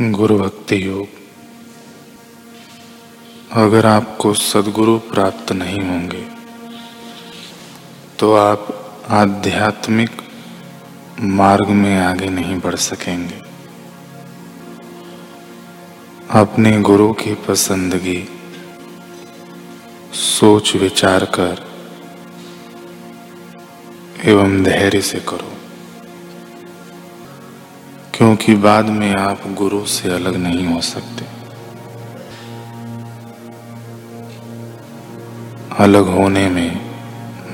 गुरु भक्ति योग। अगर आपको सदगुरु प्राप्त नहीं होंगे तो आप आध्यात्मिक मार्ग में आगे नहीं बढ़ सकेंगे। अपने गुरु की पसंदगी, सोच विचार कर एवं धैर्य से करो। क्योंकि बाद में आप गुरु से अलग नहीं हो सकते। अलग होने में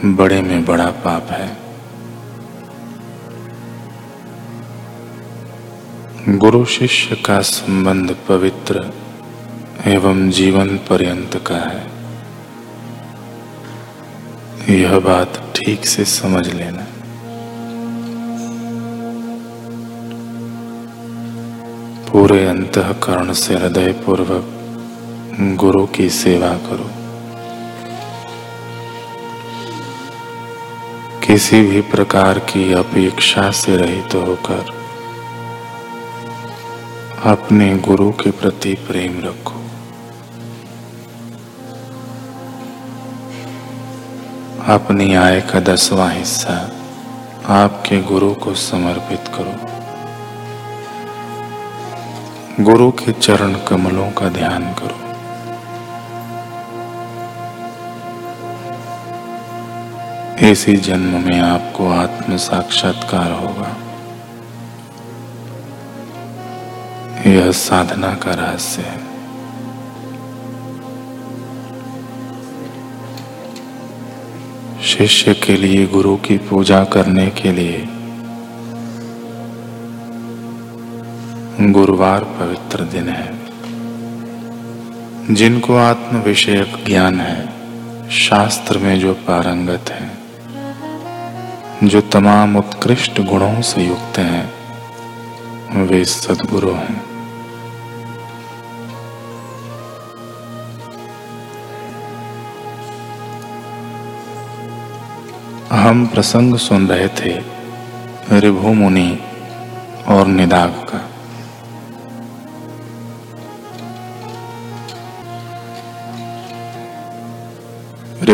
बड़े में बड़ा पाप है। गुरु शिष्य का संबंध पवित्र एवं जीवन पर्यंत का है। यह बात ठीक से समझ लेना। पूरे अंतकरण से हृदय पूर्वक गुरु की सेवा करो। किसी भी प्रकार की अपेक्षा से रहित तो होकर अपने गुरु के प्रति प्रेम रखो। अपनी आय का दसवां हिस्सा आपके गुरु को समर्पित करो। गुरु के चरण कमलों का ध्यान करो। इसी जन्म में आपको आत्म साक्षात्कार होगा। यह साधना का रहस्य है। शिष्य के लिए गुरु की पूजा करने के लिए गुरुवार पवित्र दिन है। जिनको आत्म विषयक ज्ञान है, शास्त्र में जो पारंगत है, जो तमाम उत्कृष्ट गुणों से युक्त हैं, वे सदगुरु हैं। हम प्रसंग सुन रहे थे रिभु मुनि और निदाग का।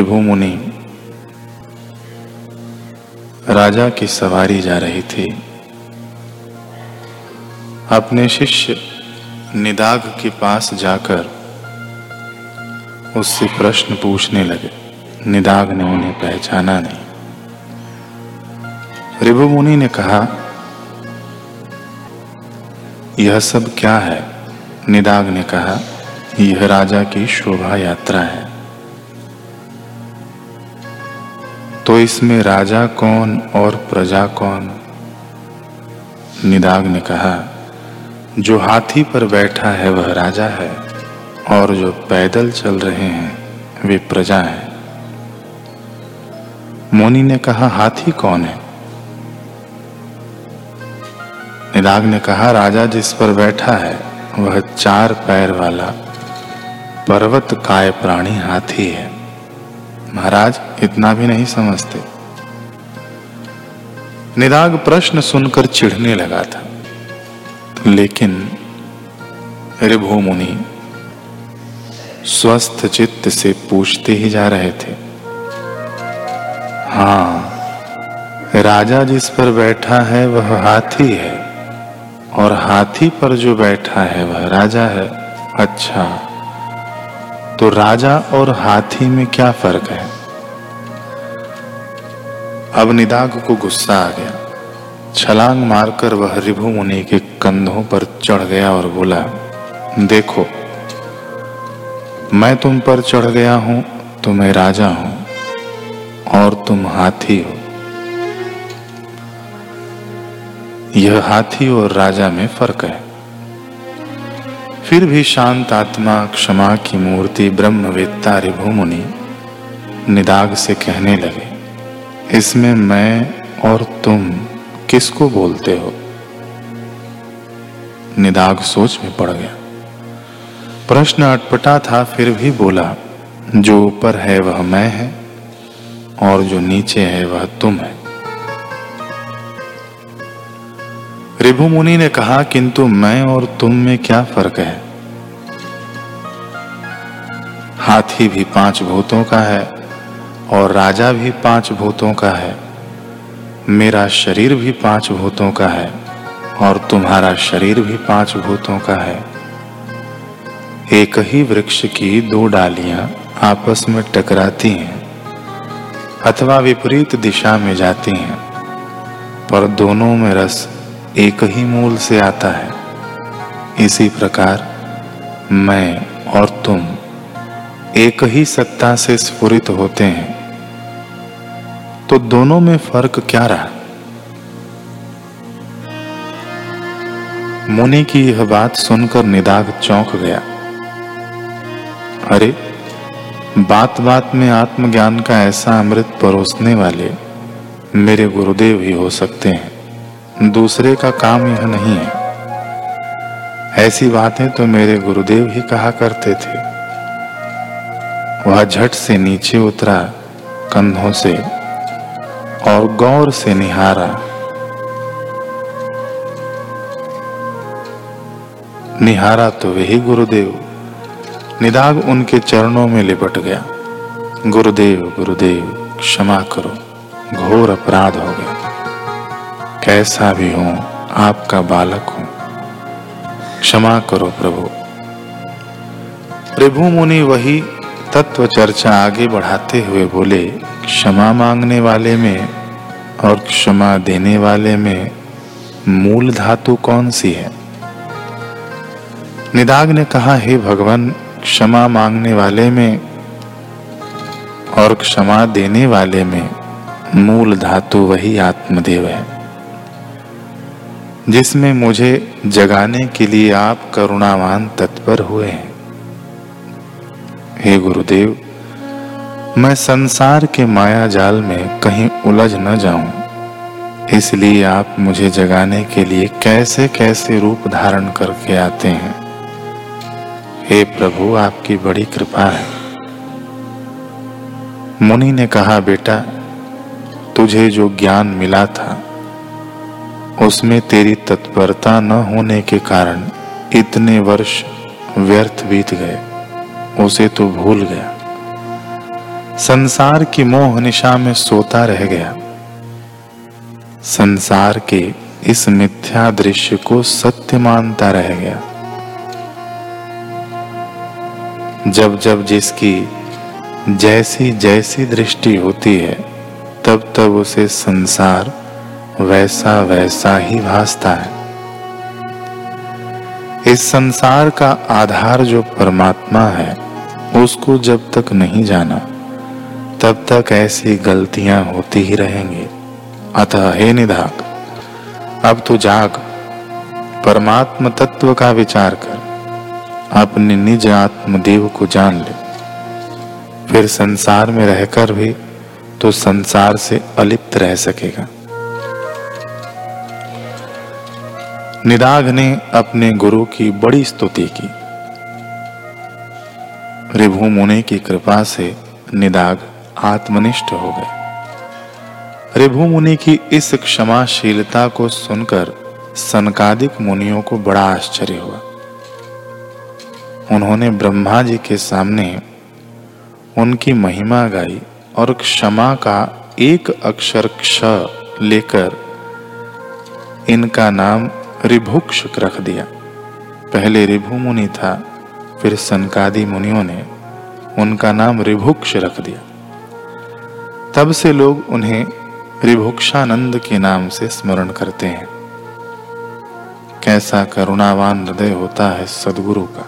रिभु मुनि राजा की सवारी जा रही थी। अपने शिष्य निदाग के पास जाकर उससे प्रश्न पूछने लगे। निदाग ने उन्हें पहचाना नहीं। रिभु मुनि ने कहा, यह सब क्या है? निदाग ने कहा, यह राजा की शोभा यात्रा है। तो इसमें राजा कौन और प्रजा कौन? निदाग ने कहा, जो हाथी पर बैठा है वह राजा है, और जो पैदल चल रहे हैं, वे प्रजा है। मोनी ने कहा, हाथी कौन है? निदाग ने कहा, राजा जिस पर बैठा है, वह चार पैर वाला पर्वत काय प्राणी हाथी है। महाराज, इतना भी नहीं समझते। निदाग प्रश्न सुनकर चिढ़ने लगा था। लेकिन रिभु मुनि स्वस्थ चित्त से पूछते ही जा रहे थे हाँ राजा जिस पर बैठा है वह हाथी है, और हाथी पर जो बैठा है वह राजा है। अच्छा तो राजा और हाथी में क्या फ़र्क है? अब निदाग को गुस्सा आ गया। छलांग मारकर वह रिभु मुनि के कंधों पर चढ़ गया और बोला, देखो, मैं तुम पर चढ़ गया हूँ तो मैं राजा हूँ और तुम हाथी हो। यह हाथी और राजा में फ़र्क है। फिर भी शांत आत्मा क्षमा की मूर्ति ब्रह्मवेत्ता रिभु मुनि निदाग से कहने लगे, इसमें मैं और तुम किसको बोलते हो? निदाग सोच में पड़ गया। प्रश्न अटपटा था, फिर भी बोला, जो ऊपर है वह मैं है और जो नीचे है वह तुम है। रिभु मुनि ने कहा, किंतु मैं और तुम में क्या फ़र्क है? हाथी भी पाँच भूतों का है और राजा भी पाँच भूतों का है। मेरा शरीर भी पाँच भूतों का है और तुम्हारा शरीर भी पाँच भूतों का है। एक ही वृक्ष की दो डालियाँ आपस में टकराती हैं अथवा विपरीत दिशा में जाती हैं, पर दोनों में रस एक ही मूल से आता है। इसी प्रकार मैं और तुम एक ही सत्ता से स्फुरित होते हैं। तो दोनों में फ़र्क क्या रहा? मुनि की यह बात सुनकर निदाग चौंक गया। अरे, बात बात में आत्मज्ञान का ऐसा अमृत परोसने वाले मेरे गुरुदेव ही हो सकते हैं। दूसरे का काम यह नहीं है। ऐसी बातें तो मेरे गुरुदेव ही कहा करते थे। वह झट से नीचे उतरा, कंधों से, और गौर से निहारा। निहारा तो वही गुरुदेव। निदाग उनके चरणों में लिपट गया। गुरुदेव गुरुदेव, क्षमा करो। घोर अपराध हो गया। कैसा भी हूँ, आपका बालक हूँ। क्षमा करो प्रभु। प्रभु मुनि वही तत्व चर्चा आगे बढ़ाते हुए बोले, क्षमा मांगने वाले में और क्षमा देने वाले में मूल धातु कौन सी है? निदाग ने कहा, हे भगवान, क्षमा मांगने वाले में और क्षमा देने वाले में मूल धातु वही आत्मदेव है। जिसमें मुझे जगाने के लिए आप करुणावान तत्पर हुए हैं। हे गुरुदेव, मैं संसार के माया जाल में कहीं उलझ न जाऊँ। इसलिए आप मुझे जगाने के लिए कैसे कैसे रूप धारण करके आते हैं। हे प्रभु, आपकी बड़ी कृपा है। मुनि ने कहा, बेटा, तुझे जो ज्ञान मिला था उसमें तेरी तत्परता न होने के कारण इतने वर्ष व्यर्थ बीत गए। उसे तो भूल गया। संसार की मोह निशा में सोता रह गया। संसार के इस मिथ्या दृश्य को सत्य मानता रह गया। जब जब जिसकी जैसी जैसी दृष्टि होती है, तब तब उसे संसार वैसा वैसा ही भासता है। इस संसार का आधार जो परमात्मा है, उसको जब तक नहीं जाना, तब तक ऐसी गलतियाँ होती ही रहेंगी। अतः हे निधाक, अब तू जाग, परमात्म तत्व का विचार कर, अपने निज आत्मदेव को जान ले। फिर संसार में रहकर भी तो संसार से अलिप्त रह सकेगा। निदाघ ने अपने गुरु की बड़ी स्तुति की। रिभु मुनि की कृपा से निदाघ आत्मनिष्ठ हो गए। रिभु मुनि की इस क्षमाशीलता को सुनकर सनकादिक मुनियों को बड़ा आश्चर्य हुआ। उन्होंने ब्रह्मा जी के सामने उनकी महिमा गाई और क्षमा का एक अक्षर क्ष लेकर इनका नाम रिभुक्ष रख दिया। पहले रिभु मुनि था, फिर सनकादि मुनियों ने उनका नाम रिभुक्ष रख दिया। तब से लोग उन्हें रिभुक्षानंद के नाम से स्मरण करते हैं। कैसा करुणावान हृदय होता है सदगुरु का।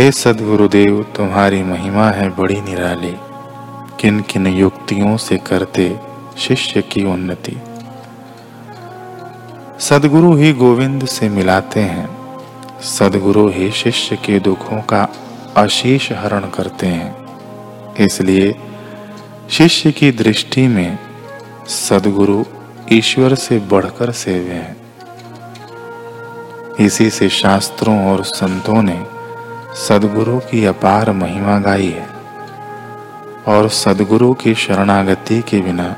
हे सदगुरुदेव, तुम्हारी महिमा है बड़ी निराली। किन किन युक्तियों से करते शिष्य की उन्नति। सदगुरु ही गोविंद से मिलाते हैं। सदगुरु ही शिष्य के दुखों का अशेष हरण करते हैं। इसलिए शिष्य की दृष्टि में सदगुरु ईश्वर से बढ़कर सेव्य हैं। इसी से शास्त्रों और संतों ने सदगुरु की अपार महिमा गाई है और सदगुरु की शरणागति के बिना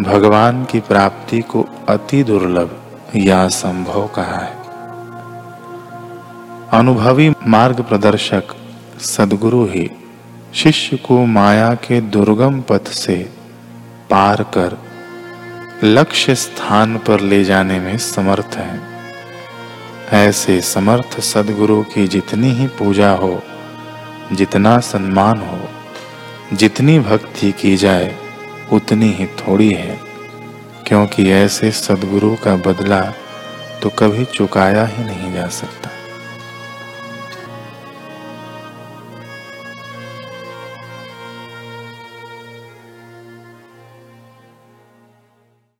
भगवान की प्राप्ति को अति दुर्लभ या संभव कहा है। अनुभवी मार्ग प्रदर्शक सदगुरु ही शिष्य को माया के दुर्गम पथ से पार कर लक्ष्य स्थान पर ले जाने में समर्थ है। ऐसे समर्थ सदगुरु की जितनी ही पूजा हो, जितना सम्मान हो, जितनी भक्ति की जाए, उतनी ही थोड़ी है। क्योंकि ऐसे सदगुरु का बदला तो कभी चुकाया ही नहीं जा सकता।